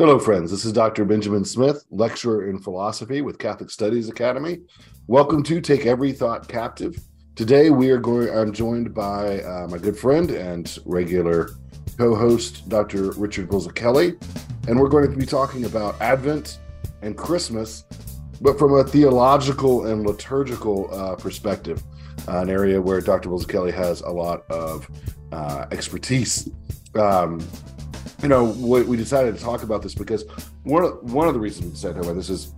Hello, friends. This is Dr. Benjamin Smith, lecturer in philosophy with Catholic Studies Academy. Welcome to Take Every Thought Captive. Today, we are going. I'm joined by uh, my good friend and regular co-host, Dr. Richard Kelly, and we're going to be talking about Advent and Christmas, but from a theological and liturgical uh, perspective, uh, an area where Dr. Kelly has a lot of uh, expertise. Um, you know, we, we decided to talk about this because one of, one of the reasons we decided to talk about this is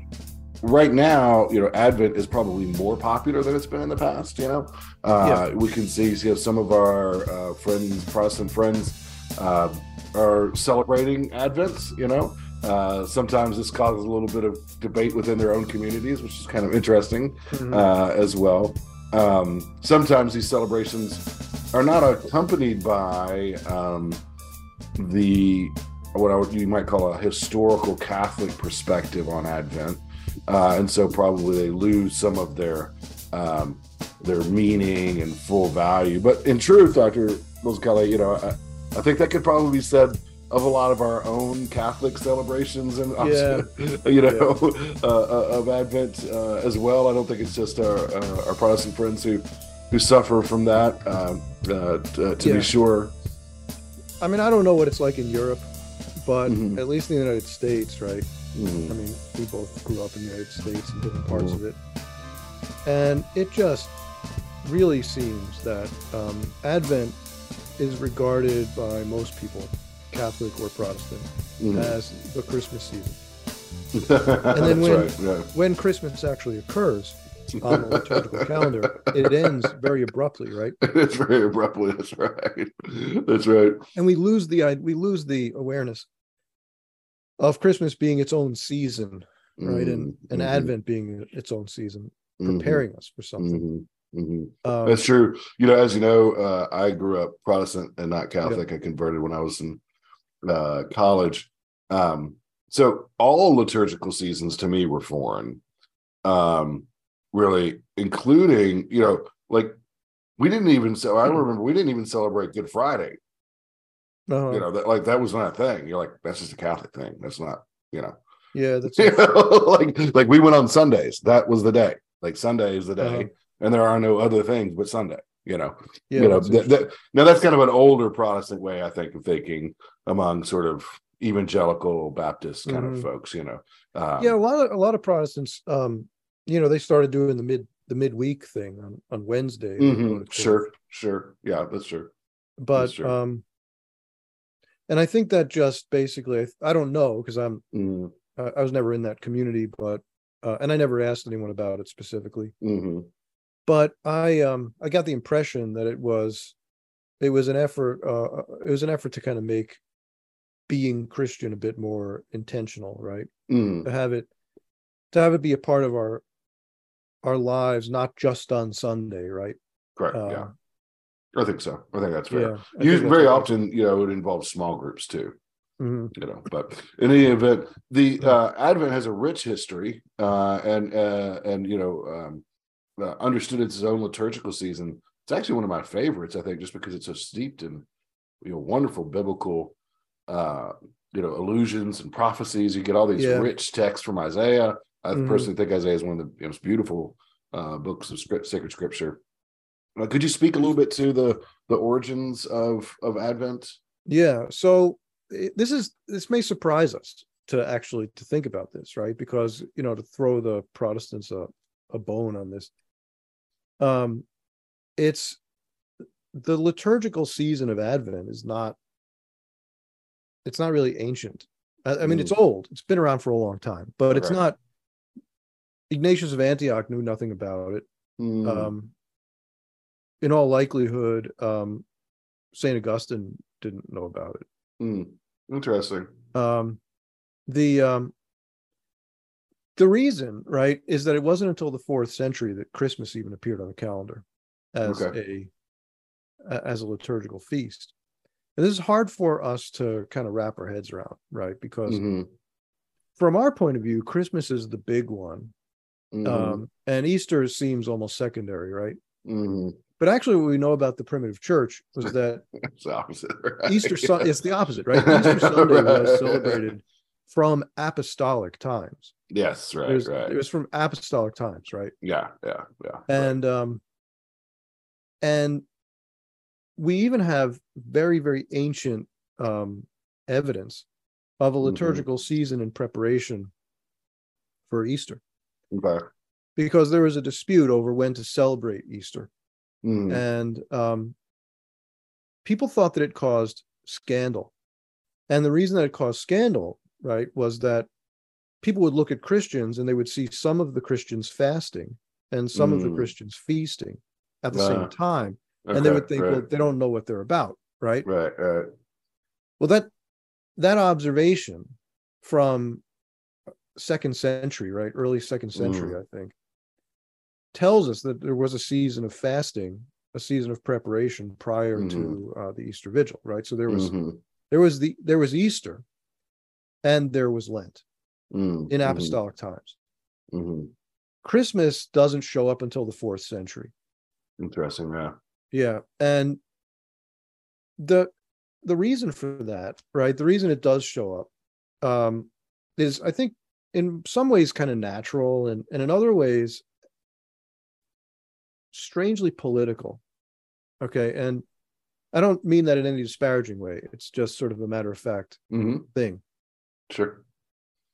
right now, you know, Advent is probably more popular than it's been in the past. You know, uh, yeah. we can see you know, some of our uh, friends, Protestant friends, uh, are celebrating Advent. You know, uh, sometimes this causes a little bit of debate within their own communities, which is kind of interesting mm-hmm. Uh, as well. Um, sometimes these celebrations are not accompanied by um, the what I would, you might call a historical Catholic perspective on Advent, uh, and so probably they lose some of their um, their meaning and full value. But in truth, Doctor Kelly, you know, I, I, think that could probably be said of a lot of our own Catholic celebrations and yeah. you know yeah. uh, uh, of Advent uh, as well. I don't think it's just our uh, our Protestant friends who who suffer from that. Um, uh, to, to yeah. be sure. I mean, I don't know what it's like in Europe, but mm-hmm. at least in the United States, right? Mm-hmm. I mean, we both grew up in the United States in different parts mm-hmm. of it, and it just really seems that um, Advent is regarded by most people, Catholic or Protestant, mm-hmm. as the Christmas season. and then when right, yeah. when Christmas actually occurs, on the liturgical calendar, it ends very abruptly, right? It's very abruptly. That's right. That's right. And we lose the we lose the awareness of Christmas being its own season, right? Mm-hmm. And and mm-hmm. Advent being its own season, mm-hmm. preparing mm-hmm. us for something. Mm-hmm. mm-hmm. Um, That's true. You know, as you know, uh, I grew up Protestant and not Catholic. Yeah. I converted when I was in uh, college. Um, so all liturgical seasons to me were foreign. Um, really, including, you know, like we didn't even so I hmm. remember we didn't even celebrate Good Friday. Uh-huh. You know, that like that was not a thing. You're like, that's just a Catholic thing. That's not, you know. Yeah, that's you know, like like we went on Sundays. That was the day. Like Sunday is the day, uh-huh. and there are no other things but Sunday. You know, yeah, you know. Th- th- now that's kind of an older Protestant way, I think, of thinking among sort of evangelical Baptist kind mm-hmm. of folks. You know, um, yeah, a lot of a lot of Protestants um, you know they started doing the mid the midweek thing on on Wednesday. Mm-hmm. Sure, sure, yeah, that's true. But that's um, and I think that just basically I, don't know because I'm mm. I, I, was never in that community, but uh, and I never asked anyone about it specifically. Mm-hmm. But I um I got the impression that it was it was an effort uh, uh it was an effort to kind of make being Christian a bit more intentional, right? Mm. To have it to have it be a part of our our lives, not just on Sunday, right? Correct. Uh, yeah. I think so. I think that's fair. Yeah, very often, you know, it involves small groups too. Mm-hmm. You know, but in any event, the uh, Advent has a rich history, uh, and uh, and you know, um, uh, understood its own liturgical season. It's actually one of my favorites, I think, just because it's so steeped in you know wonderful biblical, uh, you know, allusions and prophecies. You get all these yeah. rich texts from Isaiah, I mm-hmm. personally think Isaiah is one of the most beautiful uh, books of script, sacred scripture. Uh, could you speak a little bit to the the origins of of Advent? Yeah. So this is this may surprise us to actually to think about this, right? Because you know to throw the Protestants a, a bone on this. Um, it's the liturgical season of Advent is not. It's not really ancient. I, I mean, mm. it's old. It's been around for a long time, but it's not Ignatius of Antioch knew nothing about it. Mm. Um, in all likelihood, um, Saint Augustine didn't know about it. Mm. Interesting. Um, the um, the reason, right, is that it wasn't until the fourth century that Christmas even appeared on the calendar as okay. a as a liturgical feast. And this is hard for us to kind of wrap our heads around, right? Because mm-hmm. from our point of view, Christmas is the big one Mm-hmm. Um, and Easter seems almost secondary, right? Mm-hmm. But actually, what we know about the primitive church was that it's the opposite. Right? Easter Sunday, it's the opposite, right? Easter Sunday right. was celebrated from apostolic times. Yes, right, It was, right. it was from apostolic times, right? yeah, yeah, yeah. And um and we even have very, very ancient um evidence of a Mhm. liturgical season in preparation for Easter okay. because there was a dispute over when to celebrate Easter. Mm, and um, people thought that it caused scandal. And the reason that it caused scandal, right, was that people would look at Christians and they would see some of the Christians fasting and some of the Mm. Christians feasting at the Ah, same time, and they would think, well, they don't know what they're about, right? right, right. Well, that that observation from second century, right, early second century, I think, tells us that there was a season of fasting, a season of preparation prior Mhm. to uh, the Easter Vigil, right? So there was Mhm, there was the there was Easter, and there was Lent mm, in mhm, apostolic times. mhm. Christmas doesn't show up until the fourth century. Interesting, yeah. Yeah, and the the reason for that, right? The reason it does show up um, is, I think, in some ways, kind of natural, and and in other ways, strangely political. Okay, and I don't mean that in any disparaging way. It's just sort of a matter of fact hmm thing. Sure.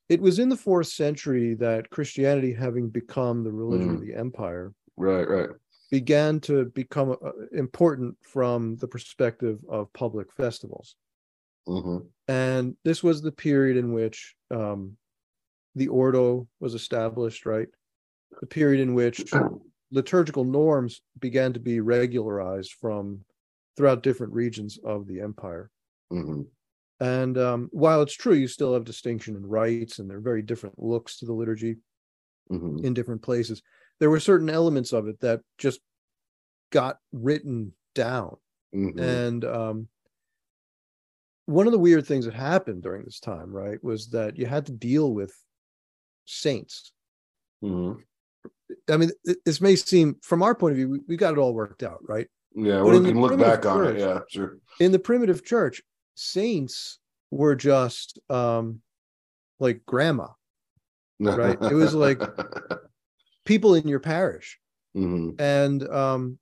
It was in the fourth century that Christianity, having become the religion of Mhm. the empire, Right, right. began to become uh, important from the perspective of public festivals. hmm And this was the period in which um, the Ordo was established, right? The period in which liturgical norms began to be regularized from throughout different regions of the empire. hmm And um, while it's true, you still have distinction in rites, and there are very different looks to the liturgy hmm in different places. There were certain elements of it that just got written down. hmm And um, one of the weird things that happened during this time, right, was that you had to deal with saints. hmm I mean, this may seem, from our point of view, we, we got it all worked out, right? Yeah, But we in can look back on it. Yeah, sure. In the primitive church, saints were just um, like grandma, Right, it was like- people in your parish, hmm and um,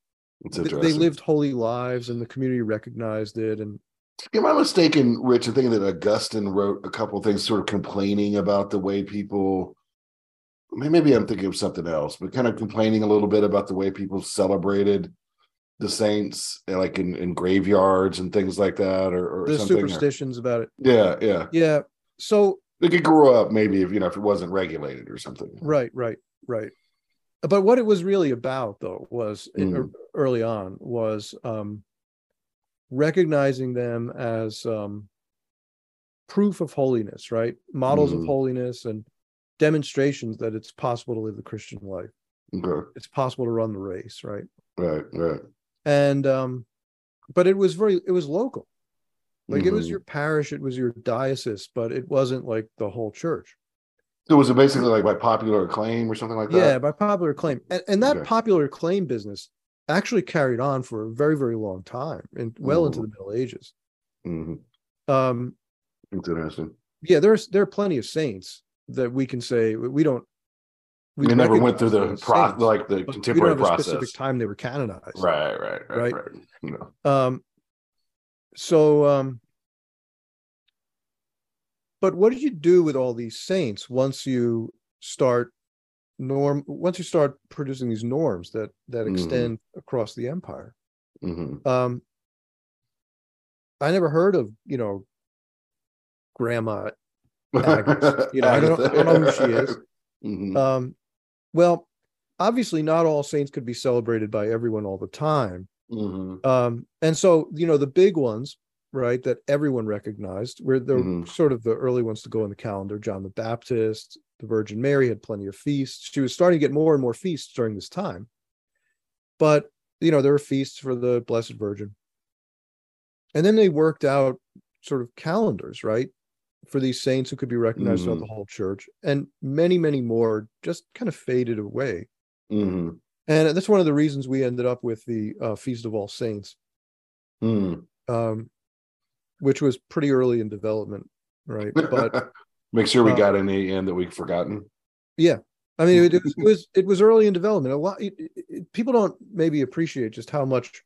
th- they lived holy lives, and the community recognized it. And Am I mistaken, Rich? I think that Augustine wrote a couple of things, sort of complaining about the way people. May- Maybe I'm thinking of something else, but kind of complaining a little bit about the way people celebrated the saints, eh, like in, in graveyards and things like that, or, or the something. or- superstitions about it. yeah, yeah. Yeah. So They could grow up maybe if you know if it wasn't regulated or something. Right, right, right. But what it was really about, though, was Mm. early on was um, recognizing them as um, proof of holiness, right? Models of Mhm. holiness and demonstrations that it's possible to live the Christian life. Okay. It's possible to run the race, right? Right, right. And um, but it was very, it was local. Like it was Mhm. your parish, it was your diocese, but it wasn't like the whole church. So was it basically like by popular acclaim or something like that? Yeah, by popular acclaim. And, and that Okay. popular acclaim business actually carried on for a very, very long time and well into Mhm. the Middle Ages. hmm Um, Interesting. yeah, there's there are plenty of saints that we can say we don't. We never went through the pro- like the but we don't contemporary process. specific time they were canonized. Right, right, right, Right. right. No. Um, so, um, but what did you do with all these saints once you start norm? Once you start producing these norms that that Mhm. extend across the empire? hmm Um, I never heard of you know, Grandma. You know, I don't know- I don't know who she is. Mhm. Um, well, obviously, not all saints could be celebrated by everyone all the time. Mhm. Um, and so, you know, the big ones, right, that everyone recognized were the Mhm. sort of the early ones to go in the calendar. John the Baptist, the Virgin Mary had plenty of feasts. She was starting to get more and more feasts during this time. But, you know, there were feasts for the Blessed Virgin. And then they worked out sort of calendars, right, for these saints who could be recognized throughout the whole church. And many, many more just kind of faded away. Mhm. And that's one of the reasons we ended up with the uh, Feast of All Saints, Mhm. um, which was pretty early in development, right? But Make sure we uh, got any in that we've forgotten. Yeah, I mean, it, it, was, it was it was early in development. A lot it, people don't maybe appreciate just how much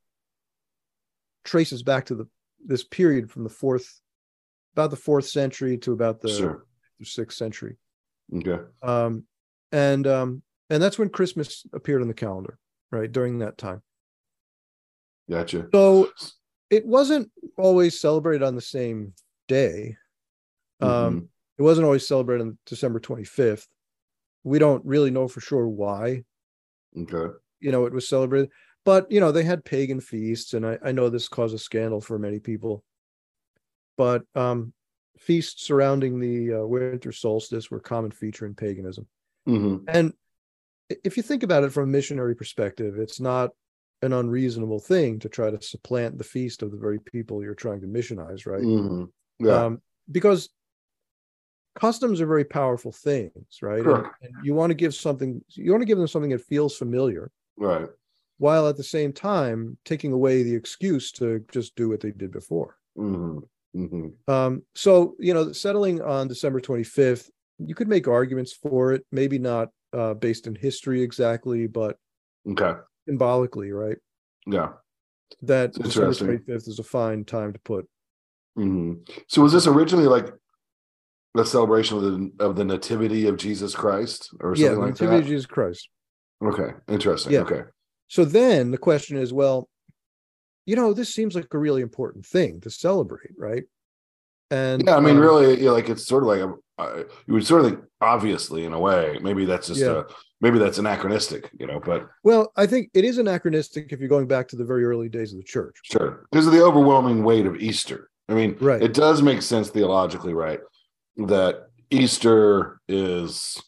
traces back to the this period from the fourth, about the fourth century to about the, sure. the sixth century. Okay. Um, and um, and that's when Christmas appeared on the calendar, right during that time. Gotcha. So it wasn't always celebrated on the same day. Um, mm-hmm. It wasn't always celebrated on December 25th. We don't really know for sure why. Okay. You know, it was celebrated, but you know, they had pagan feasts, and I, I know this caused a scandal for many people. But um, feasts surrounding the uh, winter solstice were a common feature in paganism. Mm-hmm. And if you think about it from a missionary perspective, it's not an unreasonable thing to try to supplant the feast of the very people you're trying to missionize, right? Mm-hmm. Yeah. Um, because customs are very powerful things, right? And, and, you want to give something, you want to give them something that feels familiar, right? While at the same time taking away the excuse to just do what they did before. Mm-hmm. Mm-hmm. Um, so you know, settling on December 25th, you could make arguments for it. Maybe not uh, based in history exactly, but okay, symbolically, right? Yeah, that December 25th is a fine time to put. Mm-hmm. So was this originally like the celebration of the of the nativity of Jesus Christ or something like that? yeah, like nativity that? of Jesus Christ. Okay, interesting. Yeah. Okay. So then the question is, well, you know, this seems like a really important thing to celebrate, right? And yeah, I mean, um, really, you know, like it's sort of like a, uh, you would sort of think, obviously, in a way, maybe that's just yeah. a maybe that's anachronistic, you know. But well, I think it is anachronistic if you're going back to the very early days of the church. Sure, because of the overwhelming weight of Easter. I mean, right. it does make sense theologically, right? That Easter is,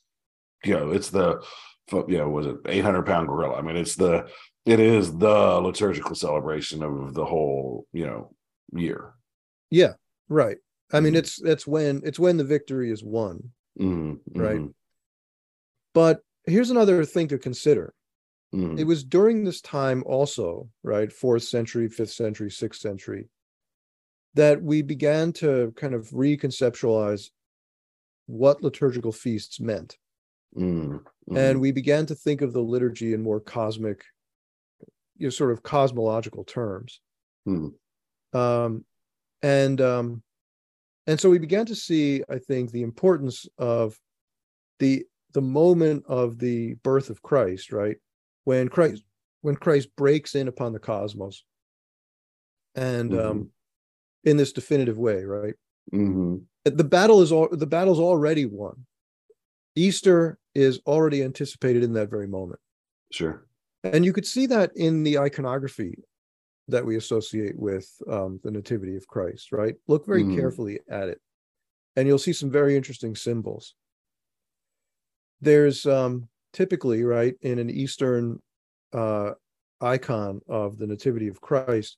you know, it's the, you know, was it 800 pound gorilla? I mean, it's the, it is the liturgical celebration of the whole, you know, year. Yeah, right. I mean, mm-hmm. it's that's when it's when the victory is won, mm-hmm. right? Mm-hmm. But here's another thing to consider. Mm-hmm. It was during this time also, right, fourth century, fifth century, sixth century, that we began to kind of reconceptualize what liturgical feasts meant. Mm-hmm. And we began to think of the liturgy in more cosmic, you know, sort of cosmological terms. Mm-hmm. Um, and um, and so we began to see, I think, the importance of the the moment of the birth of Christ, right? When Christ when Christ breaks in upon the cosmos, and mm-hmm. um, in this definitive way, right? Mm-hmm. The battle is all the battle's already won. Easter is already anticipated in that very moment. Sure. And you could see that in the iconography that we associate with um, the Nativity of Christ, right? Look very mm-hmm. carefully at it, and you'll see some very interesting symbols. There's um, typically, right, in an Eastern uh, icon of the Nativity of Christ,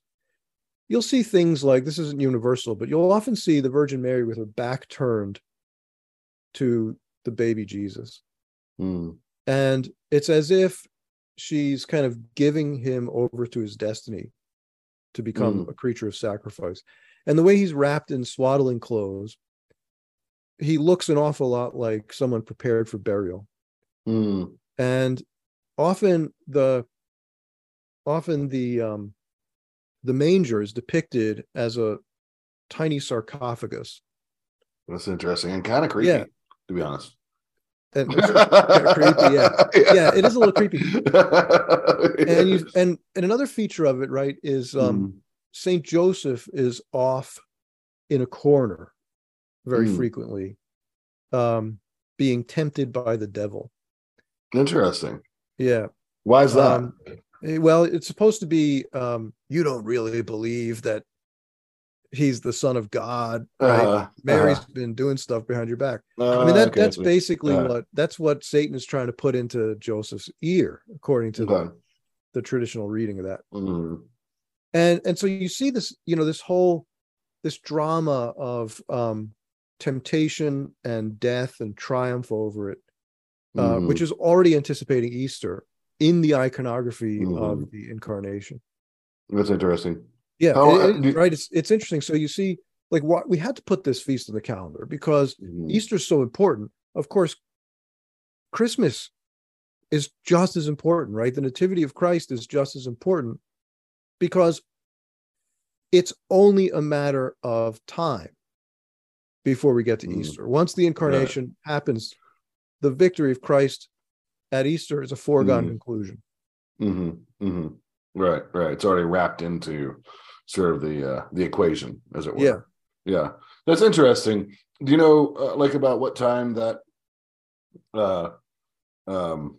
you'll see things like this isn't universal, but you'll often see the Virgin Mary with her back turned to the baby Jesus. Mm. And it's as if she's kind of giving him over to his destiny to become mm. a creature of sacrifice. And the way he's wrapped in swaddling clothes, he looks an awful lot like someone prepared for burial. Mm. And often the often the um the manger is depicted as a tiny sarcophagus. That's interesting and kind of creepy, yeah. to be honest. And creepy, yeah. yeah, it is a little creepy. and you and and another feature of it, right, is um, mm. Saint Joseph is off in a corner very mm. frequently, um, being tempted by the devil. Interesting. Yeah. Why is that? Um, Eh, well, it's supposed to be um, you don't really believe that he's the son of God. Right? Uh, Mary's uh, been doing stuff behind your back. Uh, I mean that okay, that's basically uh-huh. what that's what Satan is trying to put into Joseph's ear, according to okay. the, the traditional reading of that. Mm-hmm. And and so you see this, you know, this whole this drama of um, temptation and death and triumph over it, uh, mm-hmm. which is already anticipating Easter in the iconography mm-hmm. of the incarnation. That's interesting. Yeah, How, it, it, right. It's it's interesting. So you see like what we had to put this feast on the calendar because mm-hmm. Easter's so important. Of course, Christmas is just as important, right? The nativity of Christ is just as important because it's only a matter of time before we get to mm. Easter. Once the incarnation right. happens, the victory of Christ at Easter is a foregone mm. conclusion. Mm-hmm. Mm-hmm. Right, right. It's already wrapped into sort of the uh, the equation, as it were. Yeah, yeah. That's interesting. Do you know, uh, like, about what time that uh, um,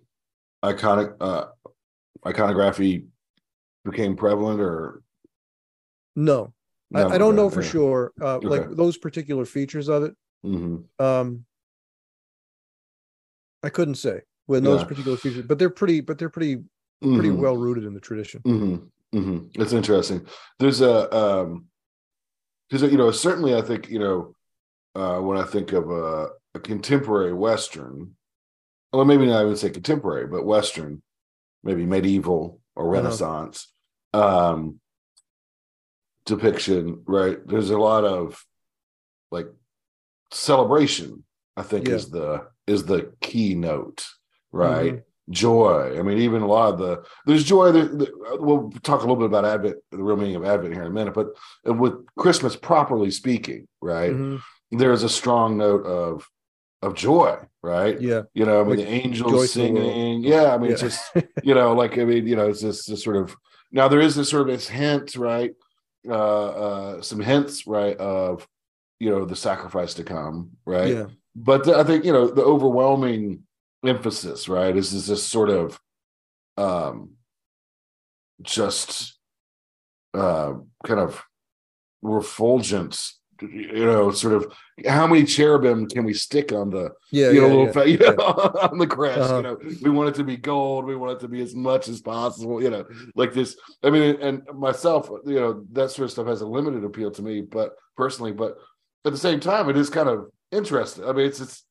iconic uh, iconography became prevalent, or no? no I, I, don't know for yeah. sure. Uh, okay. Like those particular features of it. Mm-hmm. Um, I couldn't say when those particular features, but they're pretty, but they're pretty, mm-hmm. pretty well rooted in the tradition. Mm-hmm. Mm-hmm. It's interesting. There's a, um, because you know, certainly, I think you know, uh, when I think of a, a contemporary Western, well, maybe not even say contemporary, but Western, maybe medieval or uh-huh. Renaissance um, depiction, right? There's a lot of like celebration. I think yeah. is the is the keynote, right? Mm-hmm. Joy. I mean, even a lot of the there's joy. we'll talk a little bit about Advent, the real meaning of Advent here in a minute, but with Christmas, properly speaking, right? Mm-hmm. There is a strong note of of joy, right? Yeah. You know, I mean, like the angels singing. Yeah. I mean, yeah. it's just, you know, like, I mean, you know, it's just this sort of, now there is this sort of this hint, right? Uh, uh, some hints, right, of, you know, the sacrifice to come, right? Yeah. But I think, you know, the overwhelming emphasis, right, is, is this sort of, um, just, uh, kind of refulgence you know, sort of how many cherubim can we stick on the yeah, you know, yeah, little yeah, fa- you know, on the crest? Uh-huh. You know, we want it to be gold. We want it to be as much as possible. You know, like this. I mean, and myself, you know, that sort of stuff has a limited appeal to me, but personally, but at the same time, it is kind of interesting. I mean, it's it's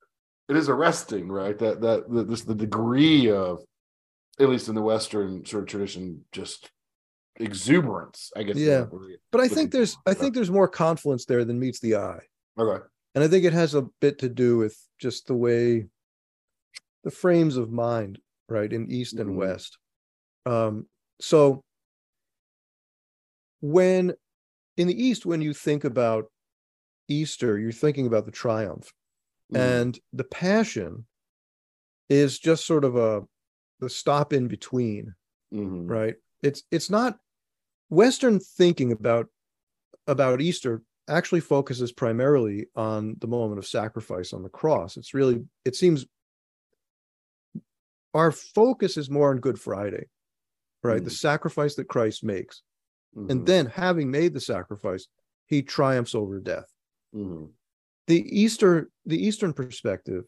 it is arresting, right? That that the, this the degree of, at least in the Western sort of tradition, just exuberance, I guess. Yeah. But I think there's I think there's more confluence there than meets the eye. Okay. And I think it has a bit to do with just the way the frames of mind, right, in East and mm-hmm. West. Um, so when in the East, when you think about Easter, you're thinking about the triumph. Mm-hmm. And the passion is just sort of a the stop in between, mm-hmm. right? It's it's not Western thinking about about Easter actually focuses primarily on the moment of sacrifice on the cross. It's really, it seems our focus is more on Good Friday, right? Mm. The sacrifice that Christ makes. Mm-hmm. And then having made the sacrifice, he triumphs over death. The Easter, the Eastern perspective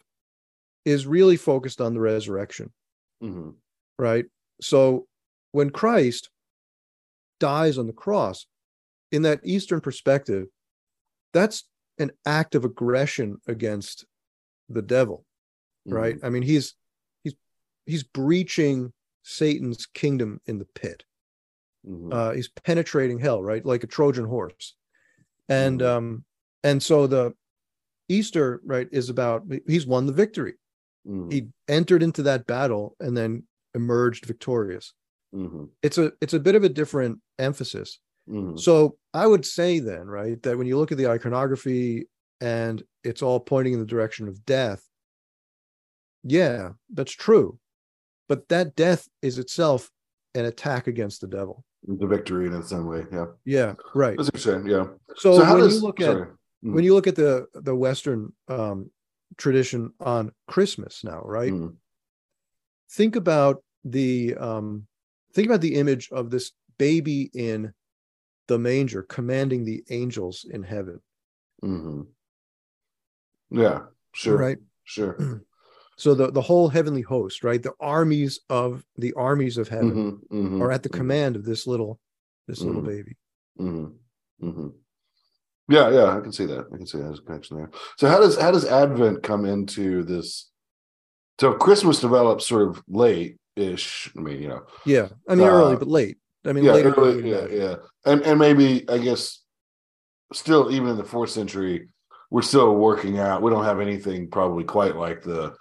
is really focused on the resurrection. Mm-hmm. Right. So when Christ dies on the cross, in that Eastern perspective, that's an act of aggression against the devil, right? Mm-hmm. I mean, he's he's he's breaching Satan's kingdom in the pit. Mm-hmm. Uh, he's penetrating hell, right, like a Trojan horse, and mm-hmm. um, and so the Easter, right, is about he's won the victory. Mm-hmm. He entered into that battle and then emerged victorious. Mm-hmm. It's a it's a bit of a different emphasis. Mm-hmm. So I would say then, right, that when you look at the iconography and it's all pointing in the direction of death, yeah, that's true. But that death is itself an attack against the devil. The victory in its own way, yeah. Yeah, right. That's interesting, yeah. So, so when does, you look at mm-hmm. when you look at the the Western um, tradition on Christmas now, right? Mm-hmm. Think about the um, think about the image of this baby in the manger commanding the angels in heaven. Mm-hmm. Yeah, sure. Right. Sure. So the, the whole heavenly host, right? The armies of the armies of heaven mm-hmm, mm-hmm, are at the mm-hmm. command of this little this little mm-hmm. baby. Mm-hmm. Yeah, yeah, I can see that. I can see that as a connection there. So how does how does Advent come into this? So Christmas develops sort of late ish. I mean, you know. Yeah, I mean uh, early but late. I mean, yeah, early, yeah, yeah, and and maybe I guess still even in the fourth century, we're still working out. We don't have anything probably quite like the,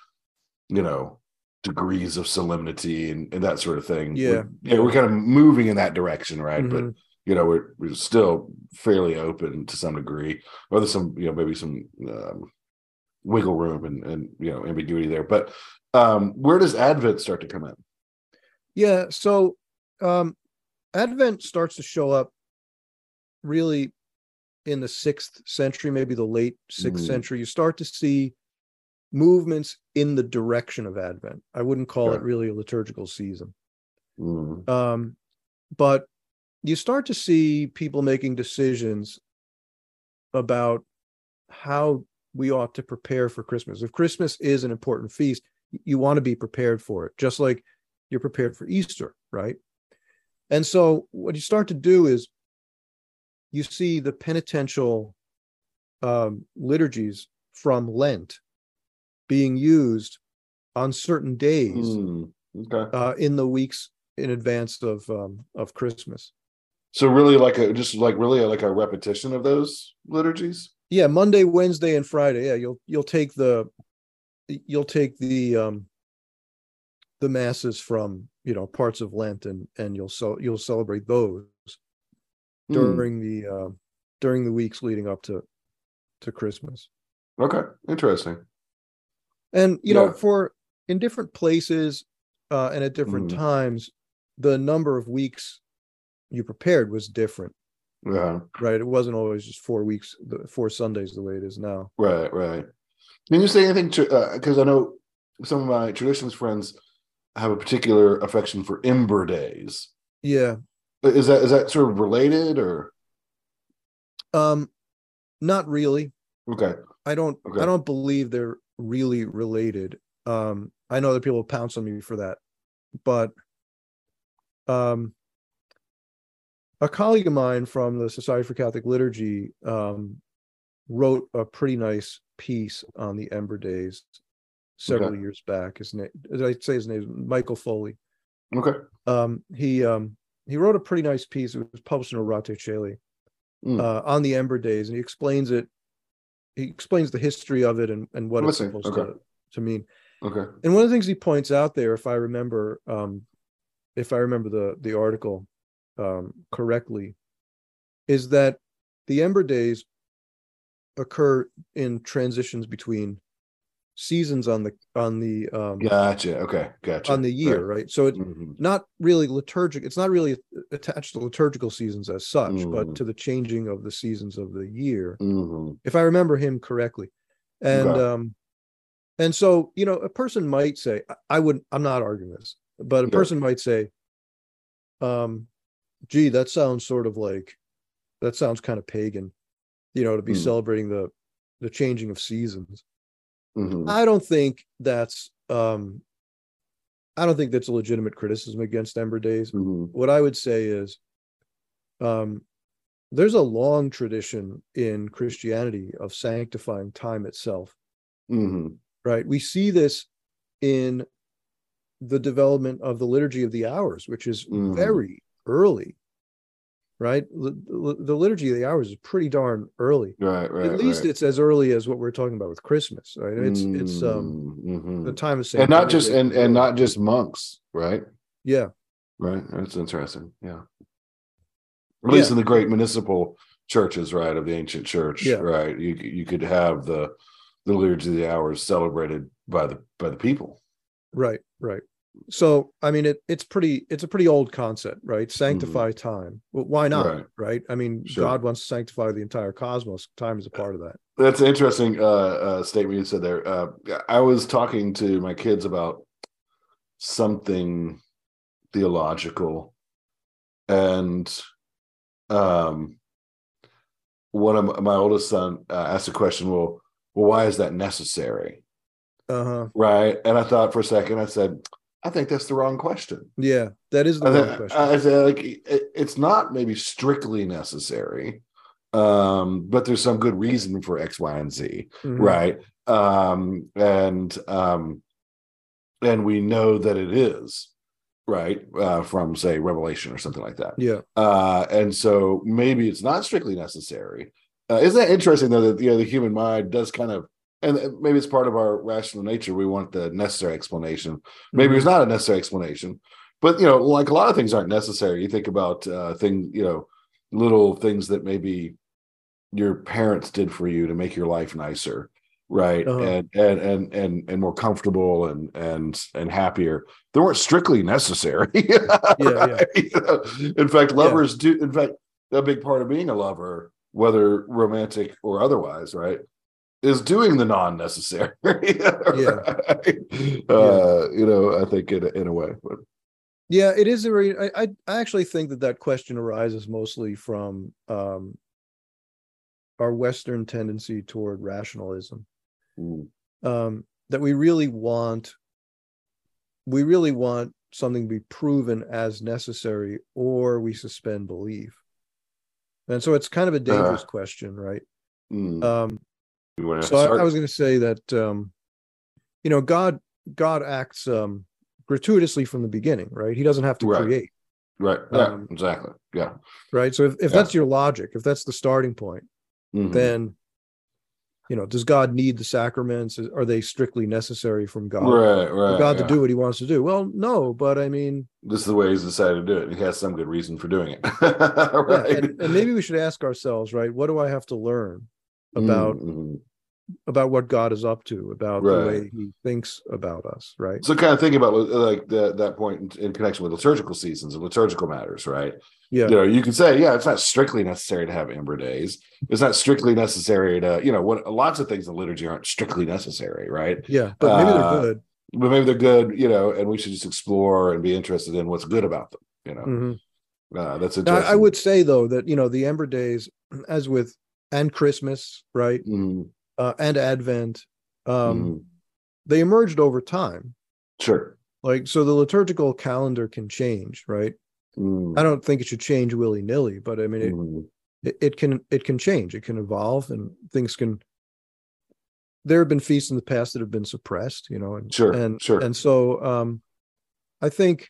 you know, degrees of solemnity and, and that sort of thing. Yeah. We're, yeah, we're kind of moving in that direction, right? Mhm. But you know, we're we're still fairly open to some degree, or there's some, you know, maybe some um, wiggle room and and you know ambiguity there. But um, where does Advent start to come in? Yeah. So um, Advent starts to show up really in the sixth century, maybe the late 6th Mhm. century. You start to see movements in the direction of Advent. I wouldn't call it really a liturgical season. Mm, Um, but you start to see people making decisions about how we ought to prepare for Christmas. If Christmas is an important feast, you want to be prepared for it, just like you're prepared for Easter, right? And so what you start to do is you see the penitential um, liturgies from Lent being used on certain days mm, okay. uh, in the weeks in advance of um, of Christmas. So really, like a just like really like a repetition of those liturgies. Yeah, Monday, Wednesday, and Friday. Yeah, you'll you'll take the you'll take the um the masses from you know parts of Lent and and you'll so you'll celebrate those Hmm, during the uh, during the weeks leading up to to Christmas. Okay, interesting. And you know, for in different places uh, and at different Mhm. times, the number of weeks you prepared was different. Yeah, right? It wasn't always just four weeks, four Sundays the way it is now. right, right. Can you say anything to? Because I know some of my traditions friends have a particular affection for Ember Days. Yeah. Is that is that sort of related or Um, not really. okay? I don't Okay. I don't believe they're really related. Um, I know that people pounce on me for that, but um a colleague of mine from the Society for Catholic Liturgy um wrote a pretty nice piece on the Ember Days several Okay. years back. His name as I say his name is Michael Foley. Okay. um, he um, he wrote a pretty nice piece. It was published in Orate Cheli Mm. uh, on the Ember Days, and he explains it. He explains the history of it and, and what it's Listening. supposed Okay. to, to mean. Okay. And one of the things he points out there, if I remember, um, if I remember the the article um, correctly, is that the Ember Days occur in transitions between seasons on the on the um, Gotcha. Okay. Gotcha. on the year, right? So it, Mhm. not really liturgic it's not really attached to liturgical seasons as such Mm. but to the changing of the seasons of the year Mhm. if i remember him correctly and Okay. um and so you know a person might say I- i would i'm not arguing this but a Yeah. person might say um gee that sounds sort of like that sounds kind of pagan you know to be Mm. celebrating the the changing of seasons Mhm. I don't think that's um I don't think that's a legitimate criticism against Ember Days. Mhm. What I would say is um there's a long tradition in Christianity of sanctifying time itself, Mhm. right? We see this in the development of the liturgy of the hours, which is Mhm. very early, right? The, liturgy of the hours is pretty darn early. Right. Right. At least right. it's as early as what we're talking about with Christmas, right? It's it's um Mhm. the time of and not just and and not just monks, right? yeah Right. That's interesting. Yeah. At least Yeah. in the great municipal churches, right, of the ancient church, Yeah. right? You you could have the the liturgy of the hours celebrated by the by the people. right right so i mean it it's pretty it's a pretty old concept right sanctify time well, why not Mm-hmm. Right. right, i mean Sure. god wants to sanctify the entire cosmos time is a part of that That's an interesting uh, uh, statement you said there. Uh, I was talking to my kids about something theological, and um, one of my, my oldest son uh, asked a question. Well, well, why is that necessary? uh-huh Right? And I thought for a second. I said, I think that's the wrong question. yeah that is the I, wrong question. I said, like, it, it's not maybe strictly necessary, um, but there's some good reason for X, Y, and Z Mhm. right? Um and um and we know that it is right uh from say revelation or something like that. Yeah. Uh and so maybe it's not strictly necessary. Uh, isn't that interesting though that you know the human mind does kind of and maybe it's part of our rational nature. We want the necessary explanation. Maybe mm-hmm. there's not a necessary explanation, but you know, like a lot of things aren't necessary. You think about uh, things, you know, little things that maybe your parents did for you to make your life nicer, right? Uh-huh. And, and and and and more comfortable and and and happier. They weren't strictly necessary. yeah, right? yeah. You know? In fact, lovers yeah. do. In fact, a big part of being a lover, whether romantic or otherwise, right, is doing the non-necessary. yeah. Uh, you know, I think in in a way, but yeah, it is a very. I I actually think that that question arises mostly from um, our Western tendency toward rationalism. Mm. Um, that we really want, we really want something to be proven as necessary, or we suspend belief. And so it's kind of a dangerous uh, question, right? Mm. Um, so I, I, was going to say that um, you know God God acts um, gratuitously from the beginning, right? He doesn't have to right. create. Right. Yeah. Um, exactly. Yeah. Right. So if, if yeah. that's your logic, if that's the starting point, mm-hmm. then you know, does God need the sacraments? Are they strictly necessary from God? Right, right. For God yeah. to do what He wants to do? Well, no, but I mean, this is the way He's decided to do it. He has some good reason for doing it, right? Yeah, and, and, maybe we should ask ourselves, right? What do I have to learn about mm-hmm about what God is up to, about right. the way He thinks about us, right? So, kind of thinking about like the, that point in, in, connection with liturgical seasons and liturgical matters, right? Yeah, you know, you can say, yeah, it's not strictly necessary to have Ember days. It's not strictly necessary to, you know, what lots of things in liturgy aren't strictly necessary, right? Yeah, but maybe uh, they're good. But maybe they're good, you know, and we should just explore and be interested in what's good about them, you know. Mm-hmm. Uh, that's interesting. I would say though that you know the Ember days, as with and Christmas, right? Mm-hmm uh, and Advent, um, mm. they emerged over time. Sure. Like so, the liturgical calendar can change, right? Mm. I don't think it should change willy nilly, but I mean, it, mm. it, it can it can change, it can evolve, and things can. There have been feasts in the past that have been suppressed, you know, and sure, and sure, and so um, I think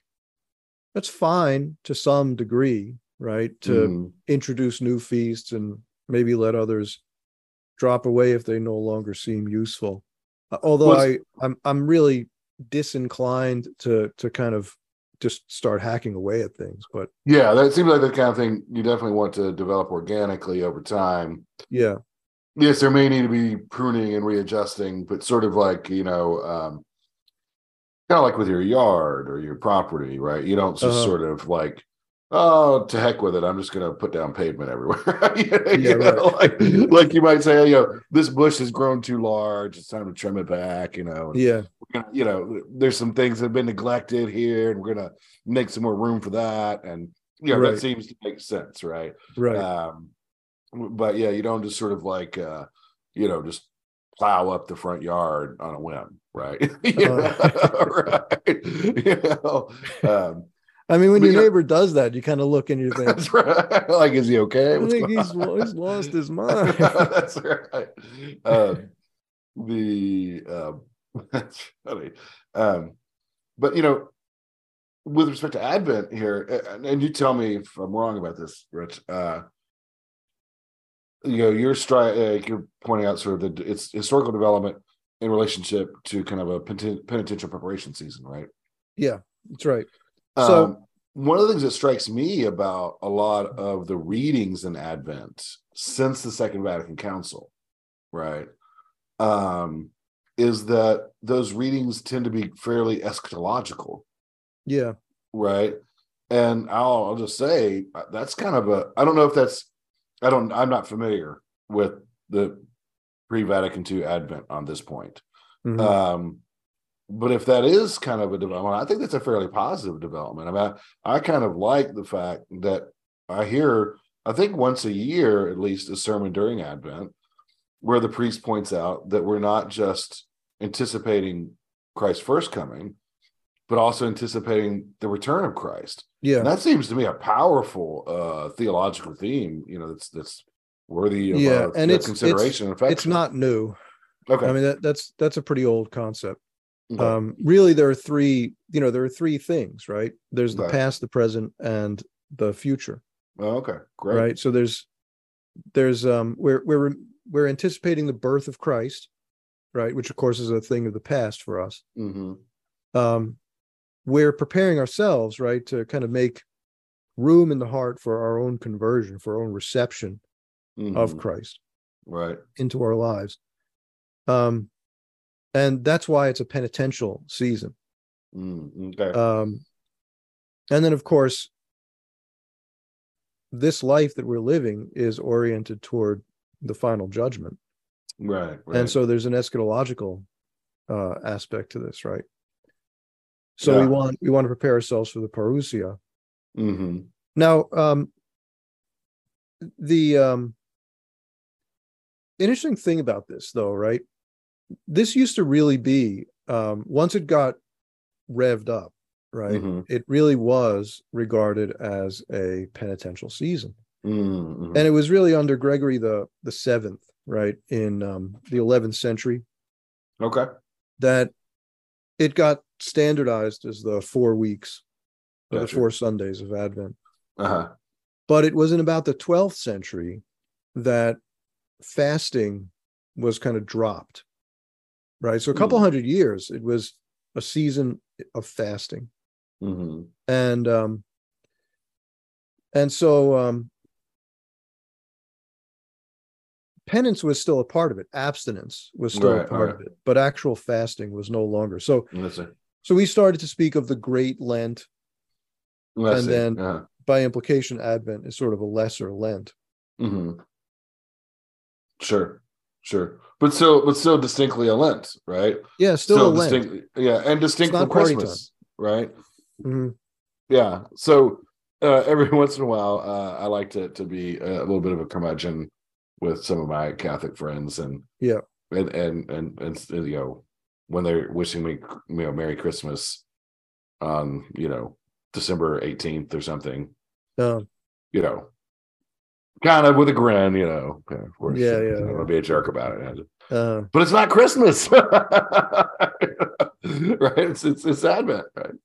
that's fine to some degree, right? To mm. introduce new feasts and maybe let others drop away if they no longer seem useful. Uh, although well, I I'm I'm really disinclined to to kind of just start hacking away at things. But yeah, that seems like the kind of thing you definitely want to develop organically over time. Yeah. Yes, there may need to be pruning and readjusting, but sort of like, you know, um, kind of like with your yard or your property, right? You don't just uh-huh. sort of like oh to heck with it. I'm just going to put down pavement everywhere. Yeah, right. like, like you might say you know this bush has grown too large. It's time to trim it back you know yeah. gonna, you know there's some things that have been neglected here and we're going to make some more room for that and you know right. that seems to make sense right? Right. Um, but yeah you don't just sort of like uh you know just plow up the front yard on a whim right? Uh, right? You know um, I mean, when your neighbor does that, you kind of look and you think, That's right. like, is he okay? I think he's, he's lost his mind. that's right. Um, the um, that's funny. Um, but you know, with respect to Advent here, and you tell me if I'm wrong about this, Rich. Uh, you know, you're stri- uh, you're pointing out sort of the it's historical development in relationship to kind of a penitential preparation season, right? Yeah, that's right. So um, one of the things that strikes me about a lot of the readings in Advent since the Second Vatican Council, right, um, is that those readings tend to be fairly eschatological. Yeah. Right. And I'll, I'll just say uh, that's kind of a I don't know if that's I don't I'm not familiar with the pre-Vatican II Advent on this point. Mm-hmm. Um, but if that is kind of a development, I think that's a fairly positive development. I mean, I, I kind of like the fact that I hear, I think once a year at least, a sermon during Advent where the priest points out that we're not just anticipating Christ's first coming, but also anticipating the return of Christ. Yeah, and that seems to me a powerful uh, theological theme. You know, that's that's worthy of yeah, uh, and it's consideration. It's, it's not new. Okay, I mean that, that's that's a pretty old concept. Okay. Um, really, there are three. You know, there are three things, right? There's the right. past, the present, and the future. Oh, okay, great. Right. So there's there's um we're we're we're anticipating the birth of Christ, right? Which of course is a thing of the past for us. Mm-hmm. Um, we're preparing ourselves, right, to kind of make room in the heart for our own conversion, for our own reception Mm-hmm. of Christ right. into our lives. Um, and that's why it's a penitential season. Mm, okay. Um, and then, of course, this life that we're living is oriented toward the final judgment. right. Right. And so there's an eschatological uh, aspect to this, right? So Yeah. we want we want to prepare ourselves for the parousia. hmm Now, um, the um, interesting thing about this, though, right? This used to really be um, once it got revved up, right? hmm It really was regarded as a penitential season, hmm and it was really under Gregory the the seventh, right, in um, the eleventh century, Okay. that it got standardized as the four weeks, or the four Sundays of Advent. Uh-huh. but it was in about the 12th century that fasting was kind of dropped right? So a couple Hmm. hundred years it was a season of fasting. Hmm and um and so um penance was still a part of it. Abstinence was still a part right. of it but actual fasting was no longer. So so we started to speak of the great lent. Let's And see. then- uh by implication advent is sort of a lesser lent. Hmm Sure. Sure. But still, but still distinctly a Lent, right? yeah still, a lent yeah, and distinct from Christmas, right? Mhm. Yeah. So uh, every once in a while, uh, I like to to be a little bit of a curmudgeon with some of my Catholic friends, and Yeah. and and and, and you know when they're wishing me you know Merry Christmas on you know December eighteenth or something, Um, you know, kind of with a grin, you know. Of course, Yeah, yeah, gonna be a jerk about it, uh, but it's not Christmas, right? It's it's it's Advent, right?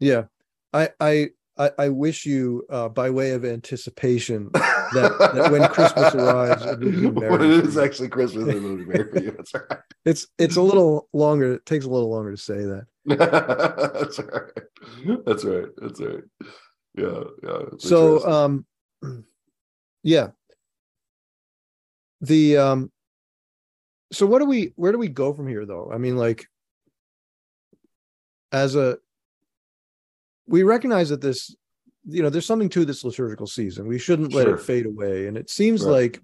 Yeah, I I I, I wish you, uh, by way of anticipation, that, that when Christmas arrives, it will be merry when it for is actually Christmas, it will be merry for you. That's right. it's it's a little longer. It takes a little longer to say that. That's right. That's right. That's right. Yeah, yeah. So, um, yeah. The um, so what do we? Where do we go from here, though? I mean, like, as a, we recognize that this, you know, there's something to this liturgical season. We shouldn't let Sure. it fade away, and it seems Right. like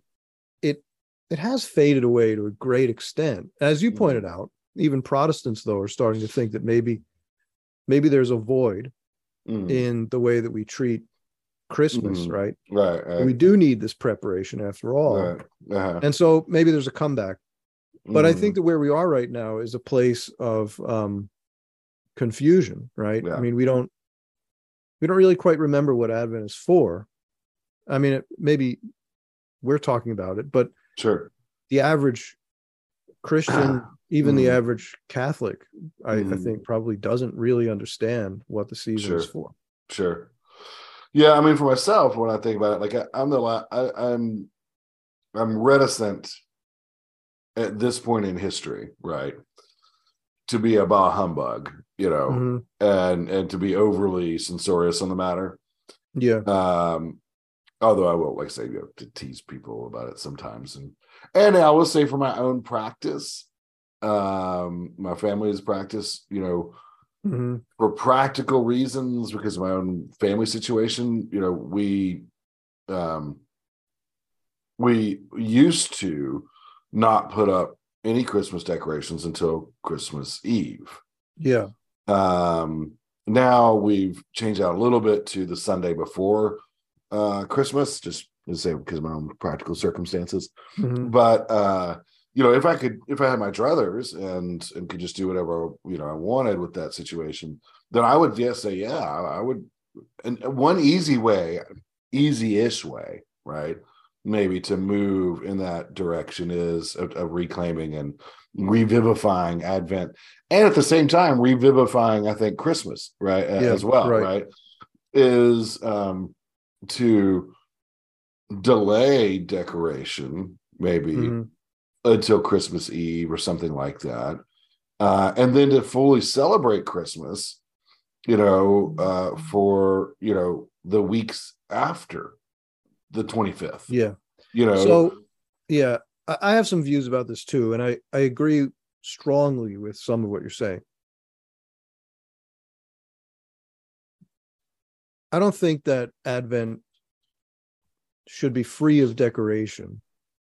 it it has faded away to a great extent. As you pointed Mm-hmm. out, even Protestants though are starting to think that maybe maybe there's a void Mm, in the way that we treat Christmas, Mhm. right? right, right, We do need this preparation after all. right. Uh-huh. And so maybe there's a comeback. But I Mm, think that where we are right now is a place of um confusion, right? Yeah. I mean, we don't we don't really quite remember what Advent is for. I mean, it, maybe we're talking about it, but sure. the average Christian, even the Mhm. average Catholic, I, I think probably doesn't really understand what the season is for. Sure. Yeah, I mean, for myself, when I think about it, like I, I'm the I, I'm I'm reticent at this point in history, right, to be a bah humbug, you know, Mhm. and and to be overly censorious on the matter. Yeah. Um, although I will, like say, you know, to tease people about it sometimes, and and I will say for my own practice, um, my family's practice, you know, Mhm. for practical reasons because of my own family situation you know we um we used to not put up any christmas decorations until christmas eve Yeah. um now we've changed out a little bit to the sunday before uh christmas just to say because of my own practical circumstances Mhm. but uh you know if i could if i had my druthers and and could just do whatever you know i wanted with that situation then i would yes say yeah i, would and one easy way easy-ish way right maybe to move in that direction is of, of reclaiming and revivifying advent and at the same time revivifying i think christmas right Yeah, as well right. right is um to delay decoration maybe mm-hmm. Until Christmas Eve or something like that. Uh, and then to fully celebrate Christmas, you know, uh, for you know the weeks after the 25th. Yeah. You know. So yeah, I have some views about this too, and I I agree strongly with some of what you're saying. I don't think that Advent should be free of decoration.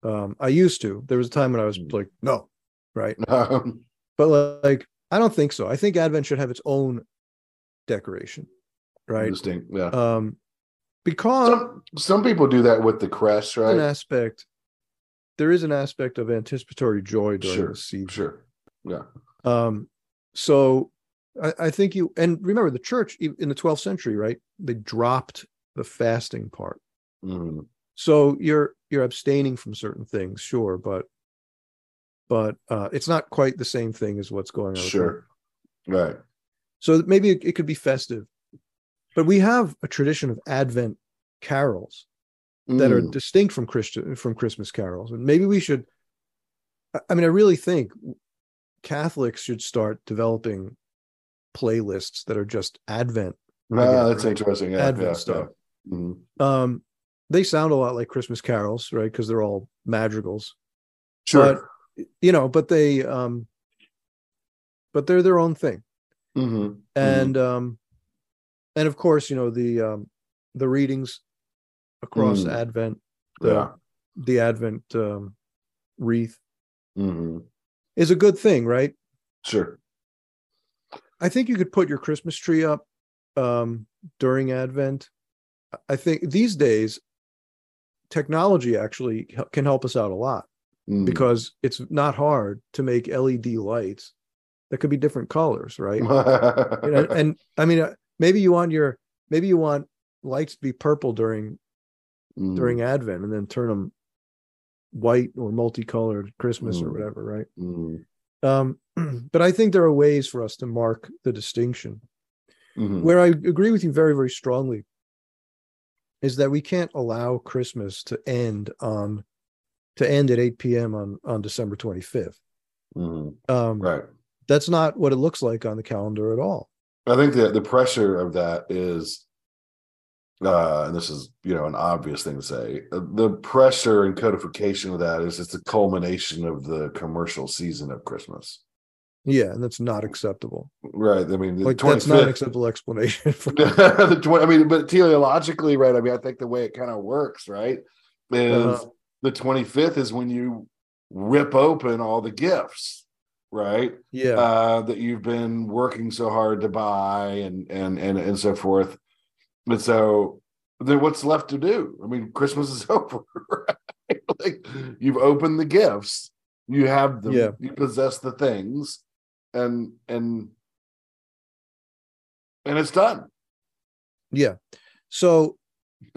Um, I used to. There was a time when I was like, no, right? Um, but like, I don't think so. I think Advent should have its own decoration, right? Distinct, yeah. Um, because some, some people do that with the crest, right? An aspect. There is an aspect of anticipatory joy during sure, the season. Sure. Yeah. Um, so I, I think you and remember the church in the 12th century, right? They dropped the fasting part. Mm-hmm. So you're you're abstaining from certain things, sure, but but uh, it's not quite the same thing as what's going on. Sure, right. So maybe it, it, could be festive, but we have a tradition of Advent carols that mm. are distinct from Christian from Christmas carols, and maybe we should. I mean, I really think Catholics should start developing playlists that are just Advent. Ah, that's interesting. Yeah, Advent yeah, stuff. Yeah. Mm-hmm. Um, they sound a lot like Christmas carols, right? Because they're all madrigals. Sure. But, you know, but they, um, but they're their own thing. Mm-hmm. And, mm-hmm. um, and of course, you know the um, the readings across mm. Advent, the, yeah. the Advent um, wreath mm-hmm. is a good thing, right? Sure. I think you could put your Christmas tree up um, during Advent. I think these days, technology actually can help us out a lot mm. because it's not hard to make LED lights that could be different colors, right? and, and, I mean, uh, maybe you want your maybe you want lights to be purple during mm. during Advent, and then turn them white or multicolored Christmas mm. or whatever, right? Mm. Um, but I think there are ways for us to mark the distinction. Mm-hmm. Where I agree with you very, very strongly is that we can't allow Christmas to end on to end at 8 p.m. on on December 25th. Mm-hmm. Um, right. That's not what it looks like on the calendar at all. I think that the pressure of that is uh, and this is you know an obvious thing to say uh, the pressure and codification of that is it's the culmination of the commercial season of christmas yeah and that's not acceptable right i mean like that's not an acceptable explanation for the, 20, i mean but teleologically right i mean i think the way it kind of works right is uh-huh. the 25th is when you rip open all the gifts right yeah uh, that you've been working so hard to buy and and and and so forth and so then what's left to do? I mean, Christmas is over, right? like you've opened the gifts, you have them, yeah. you possess the things, and and and it's done. Yeah. So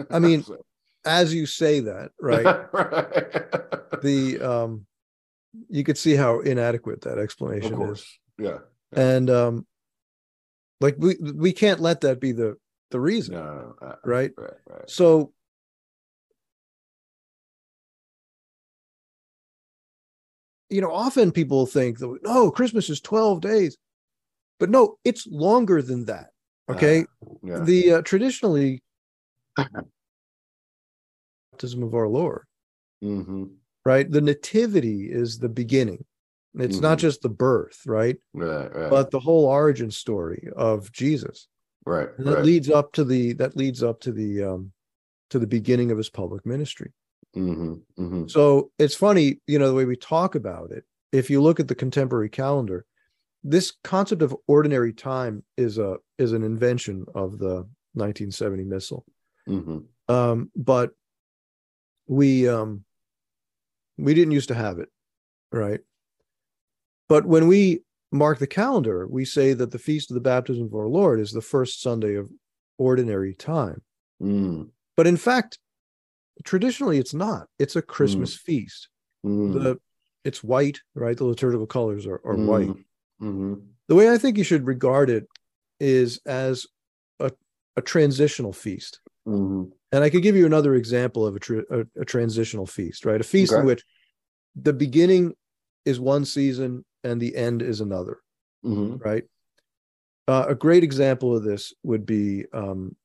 I mean, so. as you say that, right? right. The um you could see how inadequate that explanation is. Yeah. yeah. And um like we we can't let that be the the reason. No, uh, right? right? Right. So you know, often people think that no, Christmas is 12 days. But no, it's longer than that. Okay. Uh, yeah. The uh, traditionally baptism of our Lord. Mm-hmm. Right. The nativity is the beginning. It's mm-hmm. not just the birth, right? Right, right? But the whole origin story of Jesus right and that right. leads up to the that leads up to the um to the beginning of his public ministry mm-hmm, mm-hmm. so it's funny you know the way we talk about it if you look at the contemporary calendar this concept of ordinary time is a is an invention of the 1970 missal. mm-hmm. um but we um we didn't used to have it right but when we mark the calendar, we say that the feast of the baptism of our Lord is the first Sunday of ordinary time. Mm. But in fact, traditionally it's not. It's a Christmas mm. feast. Mm. The it's white, right? The liturgical colors are, are mm. white. Mm-hmm. The way I think you should regard it is as a, a transitional feast. Mhm. And I could give you another example of a, tr- a, a transitional feast, right? A feast in which the beginning is one season and the end is another, Mhm. right? Uh, a great example of this would be um,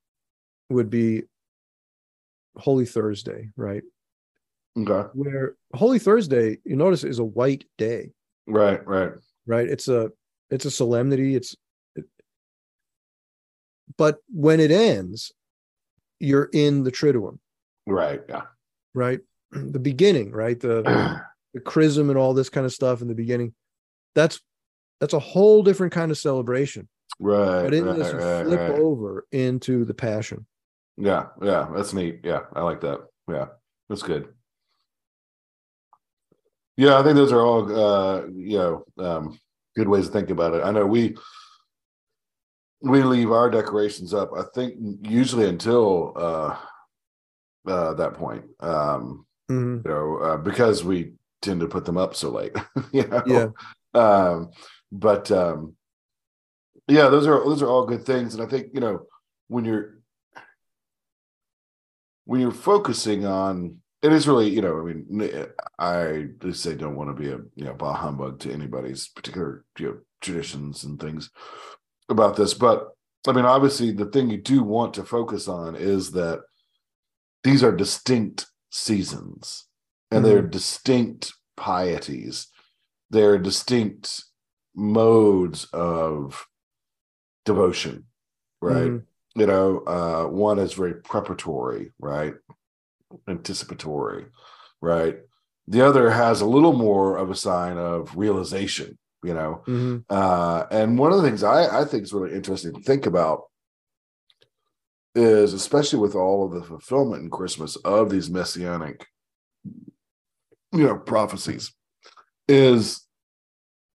would be Holy Thursday, right? Okay. Where Holy Thursday, you notice, is a white day, Right. Right. right? It's a it's a solemnity. It's it, but when it ends, you're in the Triduum, Right. Yeah. right? The beginning, right? The the chrism and all this kind of stuff in the beginning. That's that's a whole different kind of celebration. right. But in right, right, flip right. over into the passion. Yeah. Yeah. That's neat. Yeah. I like that. Yeah. That's good. Yeah, I think those are all uh you know um good ways to think about it. I know we we leave our decorations up, I think usually until uh uh that point. Um Mhm. you know, uh, because we tend to put them up so late. you know? Yeah. Um, but um, yeah, those are those are all good things, and I think you know when you're when you're focusing on it is really you know I mean I just say don't want to be a you know bah humbug to anybody's particular you know traditions and things about this, but I mean obviously the thing you do want to focus on is that these are distinct seasons and they're distinct pieties. They're distinct modes of devotion right? Mhm. You know uh one is very preparatory right anticipatory right the other has a little more of a sign of realization you know Mhm. uh, and one of the things I, I think is really interesting to think about is, especially with all of the fulfillment in Christmas of these messianic, you know, prophecies, is,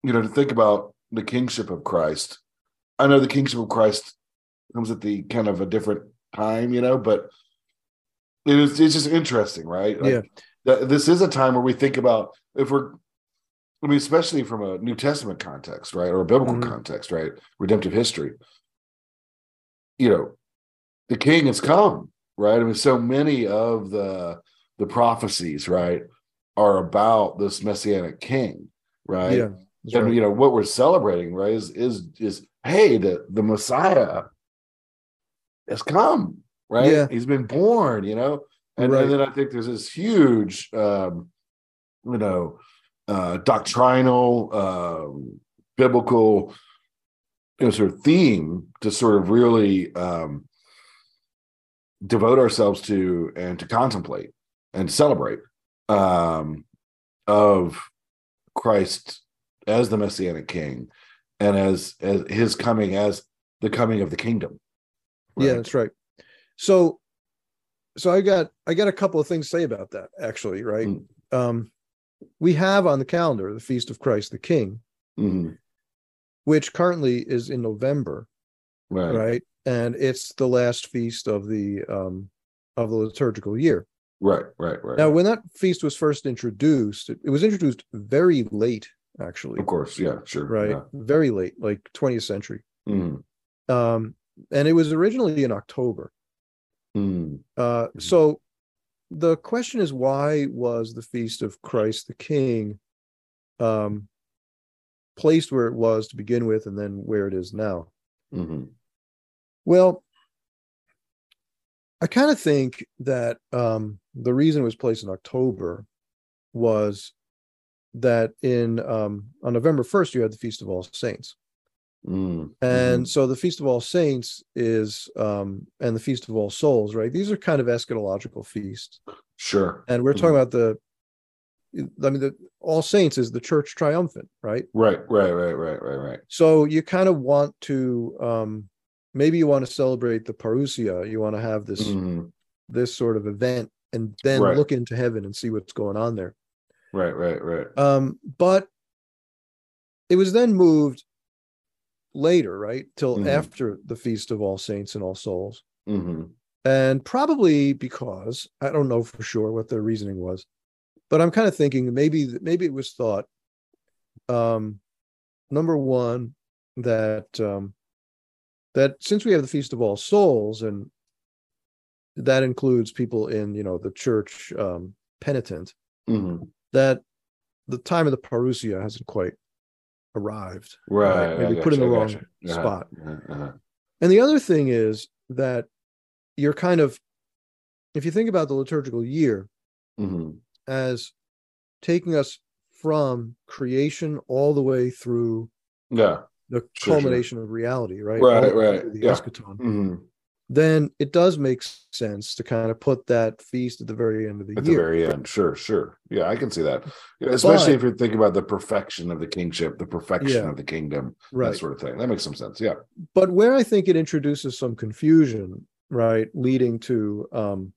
you know, to think about the kingship of Christ. I know the kingship of Christ comes at the kind of a different time, you know, but it is it's just interesting, right? Like, Yeah. that this is a time where we think about if we're I mean, especially from a New Testament context, right, or a biblical Mhm. context, right, redemptive history. You know, the King has come, right? I mean, so many of the the prophecies, right, are about this messianic King, right? Yeah. and right. you know what we're celebrating, right, is is is hey, the the Messiah has come, right? Yeah. He's been born, you know, and, Right. and then I think there's this huge, um, you know, uh, doctrinal, um, biblical, you know, sort of theme to sort of really um, devote ourselves to and to contemplate and celebrate um, of Christ as the messianic king and as as his coming as the coming of the kingdom. Yeah, that's right. So, so I got I got a couple of things to say about that actually, right? Mm. Um, we have on the calendar the Feast of Christ the King, Mhm. which currently is in November, Right. right? And it's the last feast of the um of the liturgical year. Right. Right. Right. Now, when that feast was first introduced, it, it was introduced very late, actually, of course. Yeah. Sure. right? Yeah. Very late, like 20th century. Mhm. Um, and it was originally in October. Mhm. Uh, Mhm. so the question is, why was the feast of Christ the King um, placed where it was to begin with, and then where it is now? Mhm. Well, I kind of think that um, the reason it was placed in October was that in um, on November first you had the Feast of All Saints, Mhm. and so the Feast of All Saints is um, and the Feast of All Souls, right? These are kind of eschatological feasts. Sure. and we're talking Mhm. about the i mean the all saints is the church triumphant right Right. Right. Right. Right. Right. Right. so you kind of want to um maybe you want to celebrate the parousia you want to have this Mhm. this sort of event and then Right. look into heaven and see what's going on there Right. Right. Right. um but it was then moved later right till Mhm. after the feast of all saints and all souls Mhm. and probably because I don't know for sure what their reasoning was, but I'm kind of thinking maybe maybe it was thought, um, number one that um, that since we have the feast of all souls and that includes people in you know the church um, penitent Mhm. that the time of the parousia hasn't quite arrived Right. maybe I put in the wrong. Uh-huh, spot uh-huh, uh-huh. and the other thing is that you're kind of if you think about the liturgical year Mhm. as taking us from creation all the way through Yeah. the Sure, sure. culmination of reality, right? Right, the right, The yeah. eschaton. Mhm. Then it does make sense to kind of put that feast at the very end of the year. At the very end. Sure, sure. Yeah, I can see that. Especially But- if you're thinking about the perfection of the kingship, the perfection Yeah. of the kingdom, right. that sort of thing. That makes some sense. Yeah. but where I think it introduces some confusion, right, leading to um,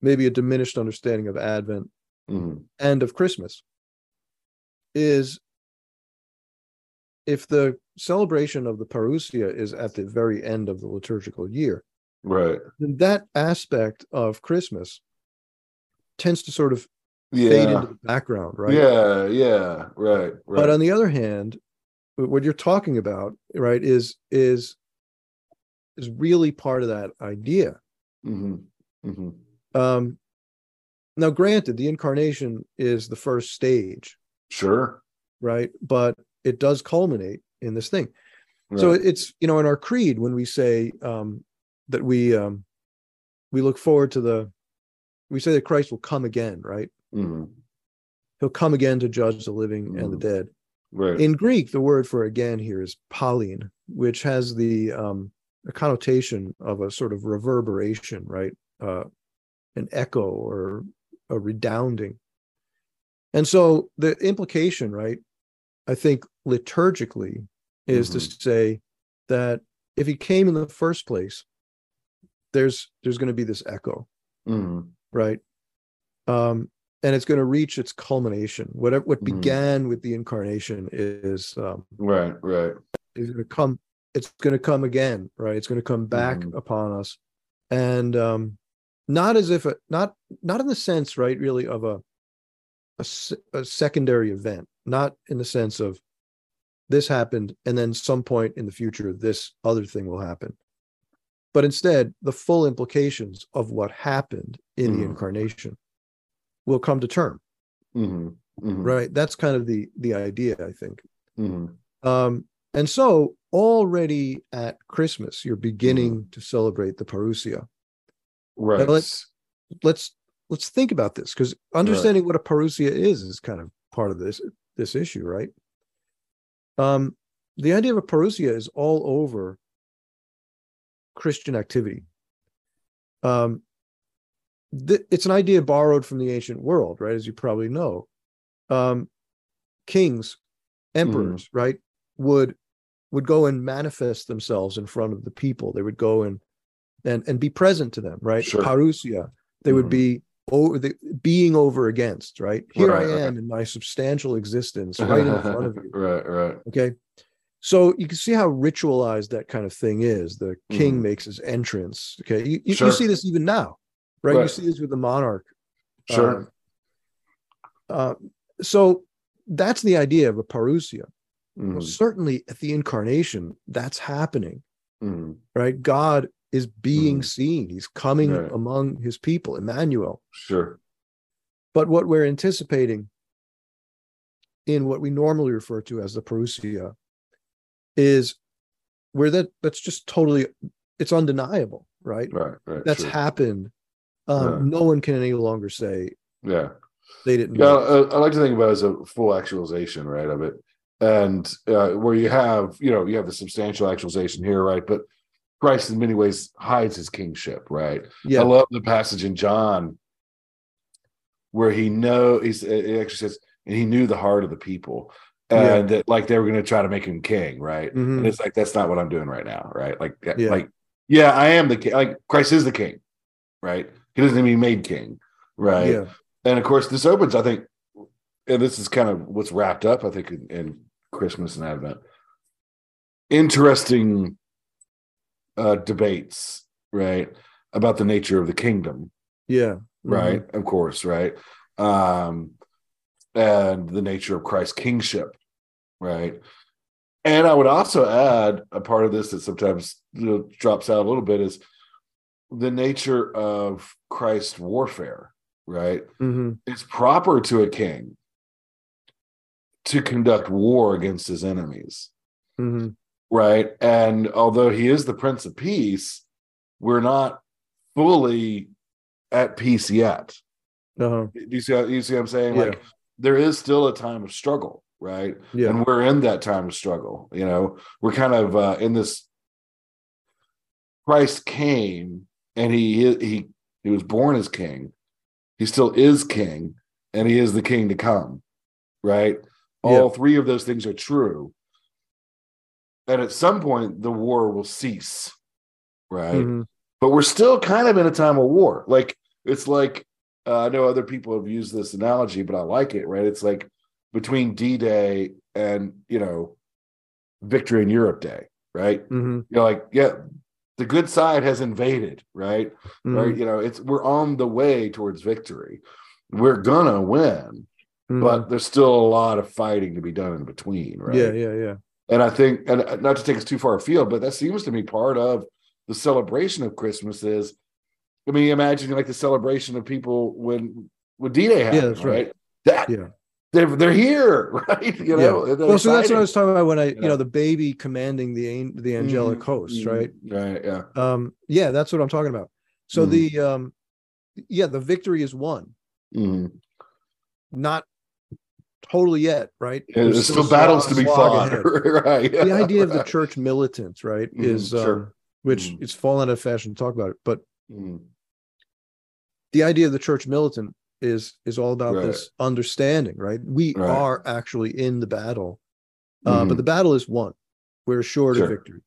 maybe a diminished understanding of Advent Mhm. and of Christmas, is if the celebration of the parousia is at the very end of the liturgical year, Right. then that aspect of Christmas tends to sort of fade into the background, right? Yeah. Yeah. Right. Right. But on the other hand, what you're talking about, right, is is is really part of that idea. hmm hmm Um, now, granted, the incarnation is the first stage, Sure. right? But it does culminate in this thing. So it's you know in our creed when we say um, that we um, we look forward to the we say that Christ will come again, right? Mhm. He'll come again to judge the living and the Mhm. dead. Right. In Greek, the word for again here is palin, which has the um, a connotation of a sort of reverberation, right? Uh, an echo or a redounding. And so the implication, right? I think liturgically is to Mhm. say that if he came in the first place, there's there's going to be this echo, Mhm. right? Um, and it's going to reach its culmination. Whatever what Mhm. began with the incarnation is um, Right. Right. is going to come it's going to come again right it's going to come back Mhm. upon us and um not as if it not not in the sense right really of a a, a secondary event not in the sense of this happened and then some point in the future this other thing will happen. But instead the full implications of what happened in the Mhm. incarnation will come to term. Hmm hmm right? That's kind of the the idea i think. Hmm um, and so already at Christmas, you're beginning to celebrate the parousia. Right. let's- Let's let's think about this because understanding what a parousia is is kind of part of this this issue, right? Um, the idea of a parousia is all over Christian activity. Um, th- it's an idea borrowed from the ancient world, right? As you probably know, um, kings, emperors, right, would would go and manifest themselves in front of the people. They would go and and and be present to them, right? Sure. Parousia. They would Mhm. be over the being over against, right? Here Right, I right. am in my substantial existence, right in front of you. right. Right. Okay. So you can see how ritualized that kind of thing is. The king Mhm. makes his entrance. Okay. You, you, you see this even now, right? You see this with the monarch. Sure. Uh, so that's the idea of a parousia. Well, Mhm. certainly at the incarnation, that's happening, Mhm. right? God is being Mhm. seen. He's coming Right. among his people, Emmanuel. Sure. But what we're anticipating in what we normally refer to as the parousia is where that that's just totally it's undeniable, right? Right. Right. That's sure. happened. Um, Yeah. No one can any longer say yeah. they didn't Yeah. I, I like to think about it as a full actualization, right, of it, and uh, where you have, you know, you have the substantial actualization here, right, but Christ in many ways hides his kingship, right. Yeah, I love the passage in John where he know he's it actually says, and he knew the heart of the people, Yeah. and that like they were going to try to make him king, right, Mhm. and it's like that's not what I'm doing right now, right, like, Yeah. like, yeah, I am the king, like Christ is the king, right, he doesn't even be made king, right, yeah, and of course this opens i think and this is kind of what's wrapped up i think in, in christmas and advent interesting uh debates right about the nature of the kingdom yeah. right of course right um and the nature of christ's kingship right and i would also add a part of this that sometimes you know, drops out a little bit is the nature of Christ's warfare, right? Mm-hmm. It's proper to a king to conduct war against his enemies, Mm-hmm. Right? And although he is the Prince of Peace, we're not fully at peace yet. Uh-huh. Do you see? How, you see what I'm saying? Yeah. Like there is still a time of struggle, right? Yeah. And we're in that time of struggle. You know, we're kind of uh, in this. Christ came, and he he he was born as king. He still is king, and he is the king to come, right? All Yeah. three of those things are true. And at some point, the war will cease, right? Mhm. but we're still kind of in a time of war. Like it's like uh, I know other people have used this analogy, but I like it. Right? It's like between D Day and you know Victory in Europe Day, right? Mhm. You're like, yeah, the good side has invaded, right? Mhm. Right? You know, it's we're on the way towards victory. We're gonna win, Mhm. but there's still a lot of fighting to be done in between, right? yeah, yeah, yeah. And I think, and not to take us too far afield, but that seems to be part of the celebration of Christmas. Is, I mean, imagine like the celebration of people when when D Day happened, that's right. right? That Yeah. they're they're here, right? You know, yeah. Well, so that's what. I was talking about when I, you know, the baby commanding the the angelic Mhm, hosts, mhm, right? Right. Yeah. Um, yeah, that's what I'm talking about. So Mhm. the um, yeah, the victory is won, Mhm. not totally yet, right? And There's still a battles to be fought, right? the idea of the church militants, right, Mhm, is um, which Mhm. it's fallen out of fashion to talk about it, but Mhm. the idea of the church militant is is all about Right. this understanding, right? We Right. are actually in the battle, uh, but Mhm. the battle is won. We're assured Sure. of victory.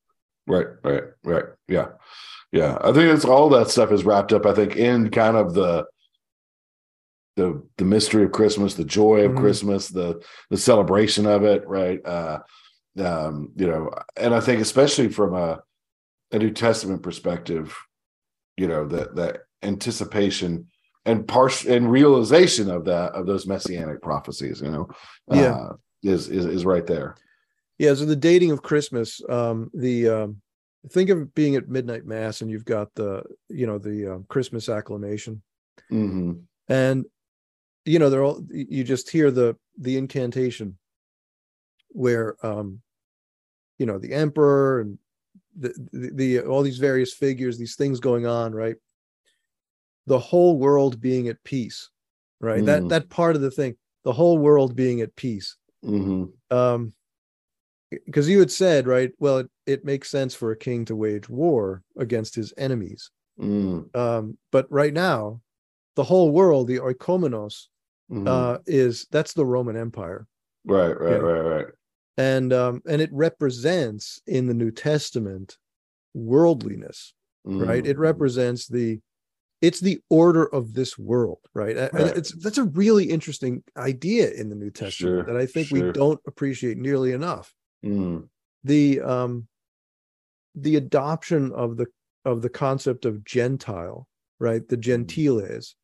Right, right, right. Yeah. Yeah. I think it's all that stuff is wrapped up, I think, in kind of the the the mystery of Christmas, the joy of Mhm. Christmas, the the celebration of it, right? Uh um, you know, and I think especially from a a New Testament perspective, you know, that that anticipation and partial and realization of that of those messianic prophecies, you know, Yeah. uh, is is is right there. Yeah, so the dating of Christmas, um, the um, think of being at midnight mass and you've got the you know the um, Christmas acclamation, hmm and you know they're all you just hear the the incantation where um you know the emperor and the, the the all these various figures these things going on right? The whole world being at peace right? That Mm. that part of the thing the whole world being at peace. Hmm um because you had said right well it, it makes sense for a king to wage war against his enemies. Mm. Um but right now the whole world the oikomenos Mhm. uh is that's the roman empire. Right, right, right, right. and um and it represents in the new testament worldliness right? It Mhm. represents the it's the order of this world right? A- and it's that's a really interesting idea in the new testament Sure, that i think sure. we don't appreciate nearly enough. Mm, the um the adoption of the of the concept of gentile right? The gentiles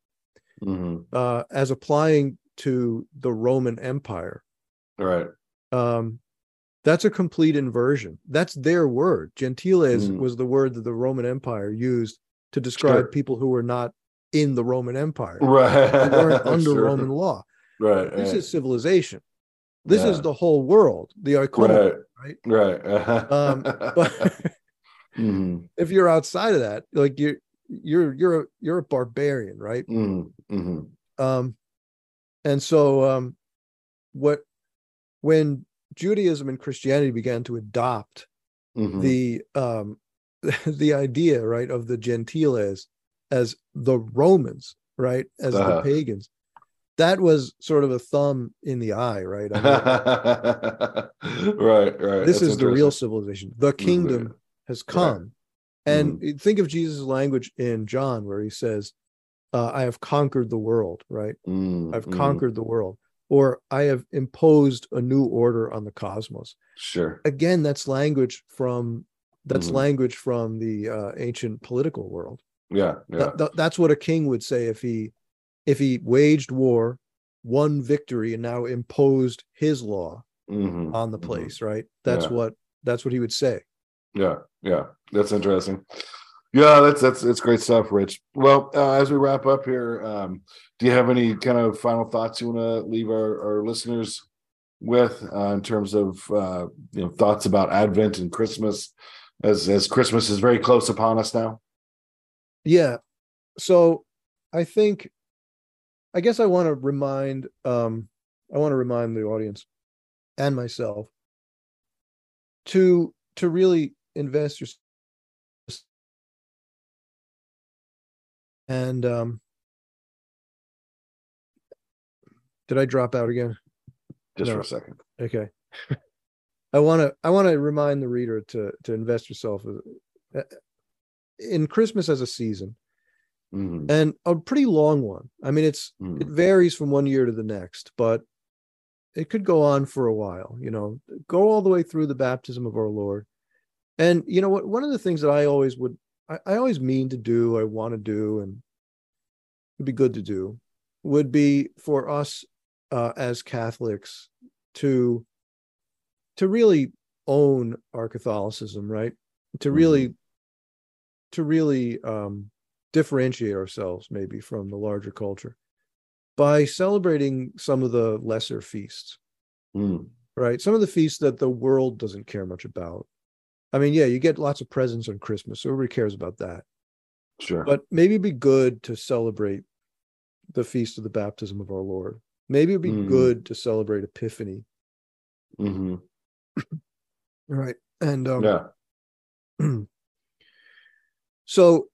mhm. uh as applying to the roman empire Right. um that's a complete inversion that's their word gentiles Mm. was the word that the roman empire used to describe Sure. people who were not in the roman empire Right. weren't under Sure. roman law Right. this right. is civilization this is the whole world the oikonomos, right. right Right. um but Mhm, if you're outside of that like you're you're you're a, you're a barbarian right mhm, mhm. um and so um what when judaism and christianity began to adopt Mhm. the um the idea right of the gentiles as the romans right as Uh-huh. the pagans that was sort of a thumb in the eye right I mean, right. Right. this That's is the real civilization the kingdom has come and think of jesus language in john where he says uh, i have conquered the world right Mm, I've mm. conquered the world, or I have imposed a new order on the cosmos. Sure. Again, that's language from that's Mhm. language from the uh, ancient political world. Yeah. Yeah. Th- th- that's what a king would say if he if he waged war, won victory, and now imposed his law Mhm, on the mhm. place. Right? That's Yeah. what that's what he would say. Yeah, yeah, that's interesting. Yeah, that's that's it's great stuff, Rich. Well, uh, as we wrap up here, um, do you have any kind of final thoughts you want to leave our, our listeners with uh, in terms of uh, you know thoughts about Advent and Christmas, as as Christmas is very close upon us now? Yeah, so I think, I guess I want to remind, um, I want to remind the audience and myself to to really invest your and um did i drop out again? Just no. for a second. Okay. I want to i want to remind the reader to to invest yourself uh, in christmas as a season. Mm-hmm. and a pretty long one. I mean it's mm-hmm. it varies from one year to the next but it could go on for a while you know. Go all the way through the baptism of our lord and you know what one of the things that i always would I, I always mean to do, I want to do, and it'd be good to do, would be for us uh, as Catholics to to really own our Catholicism, right? To really mm-hmm. to really um, differentiate ourselves maybe from the larger culture by celebrating some of the lesser feasts, mm. right? Some of the feasts that the world doesn't care much about. I mean, yeah, you get lots of presents on Christmas, so everybody cares about that. Sure. But maybe it'd be good to celebrate the feast of the baptism of our Lord. Maybe it'd be mm. good to celebrate Epiphany. Mm-hmm. right. And um, yeah. so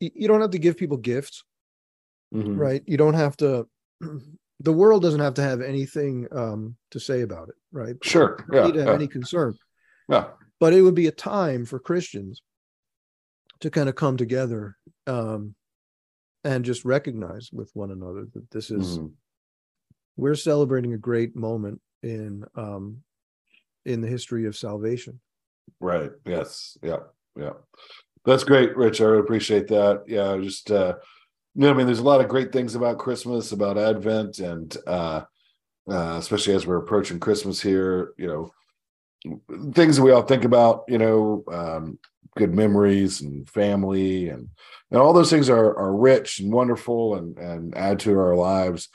you don't have to give people gifts, mm-hmm. right? You don't have to. The world doesn't have to have anything um, to say about it, right? Sure. Yeah. Need to have yeah. any concern. Yeah. But it would be a time for Christians to kind of come together um, and just recognize with one another that this is mm-hmm. we're celebrating a great moment in um, in the history of salvation. Right. Yes. Yeah. Yeah. That's great, Rich. I really appreciate that. Yeah. Just uh, you know, I mean, there's a lot of great things about Christmas, about Advent, and uh, uh, especially as we're approaching Christmas here. You know, things that we all think about, you know, um, good memories and family and, and all those things are are rich and wonderful and and add to our lives.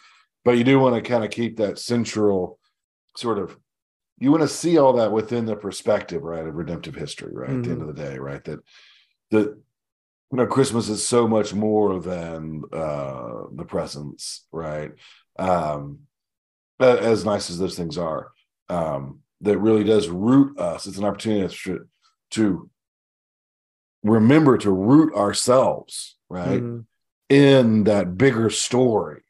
But you do want to kind of keep that central sort of you want to see all that within the perspective, right, of redemptive history, right? Mm-hmm. At the end mm-hmm. of the day, right? That that you know, Christmas is so much more than uh the presents, right? Um as nice as those things are. Um, that really does root us. It's an opportunity to, to remember to root ourselves, right, mm-hmm. in that bigger story.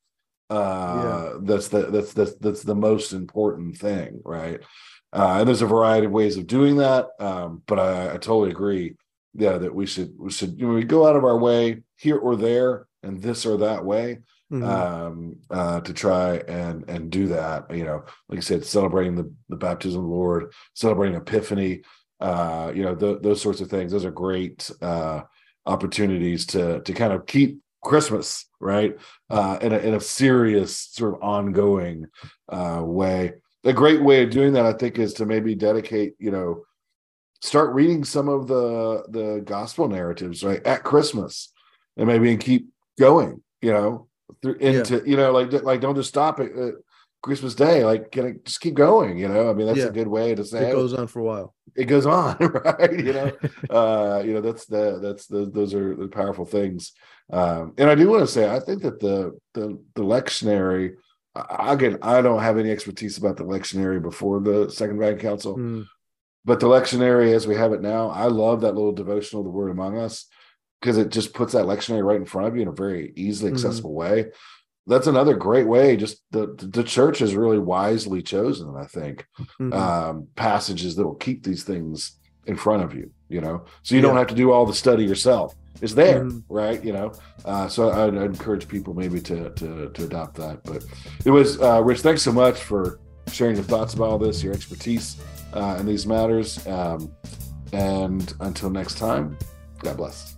Uh, yeah. That's the that's that's that's the most important thing, right? Uh, and there's a variety of ways of doing that, um, but I, I totally agree. Yeah, that we should we should you know, we go out of our way here or there and this or that way mm-hmm. um, uh, to try and and do that. You know, like I said, celebrating the the baptism of the Lord, celebrating Epiphany. Uh, you know, those sorts of things. Those are great uh, opportunities to to kind of keep Christmas right uh, in a in a serious sort of ongoing uh, way. A great way of doing that, I think, is to maybe dedicate. You know, start reading some of the the gospel narratives right at Christmas, and maybe and keep going. You know, through into yeah. you know like like don't just stop it at Christmas Day. Like can it just keep going? You know, I mean that's yeah. a good way to say it goes on for a while. It goes on, right? You know, uh, you know that's the that's the those are the powerful things. Um, and I do want to say I think that the the the lectionary. Again, I don't have any expertise about the lectionary before the Second Vatican Council, mm. but the lectionary as we have it now, I love that little devotional, "The Word Among Us." Because it just puts that lectionary right in front of you in a very easily mm-hmm. accessible mm-hmm. way. That's another great way. Just the the church has really wisely chosen, I think, mm-hmm. um, passages that will keep these things in front of you. You know, so you yeah. don't have to do all the study yourself. It's there, mm-hmm. right? You know, uh, so I'd, I'd, encourage people maybe to to to adopt that. But it was uh, Rich. Thanks so much for sharing your thoughts about all this, your expertise uh, in these matters. Um, and until next time, God bless.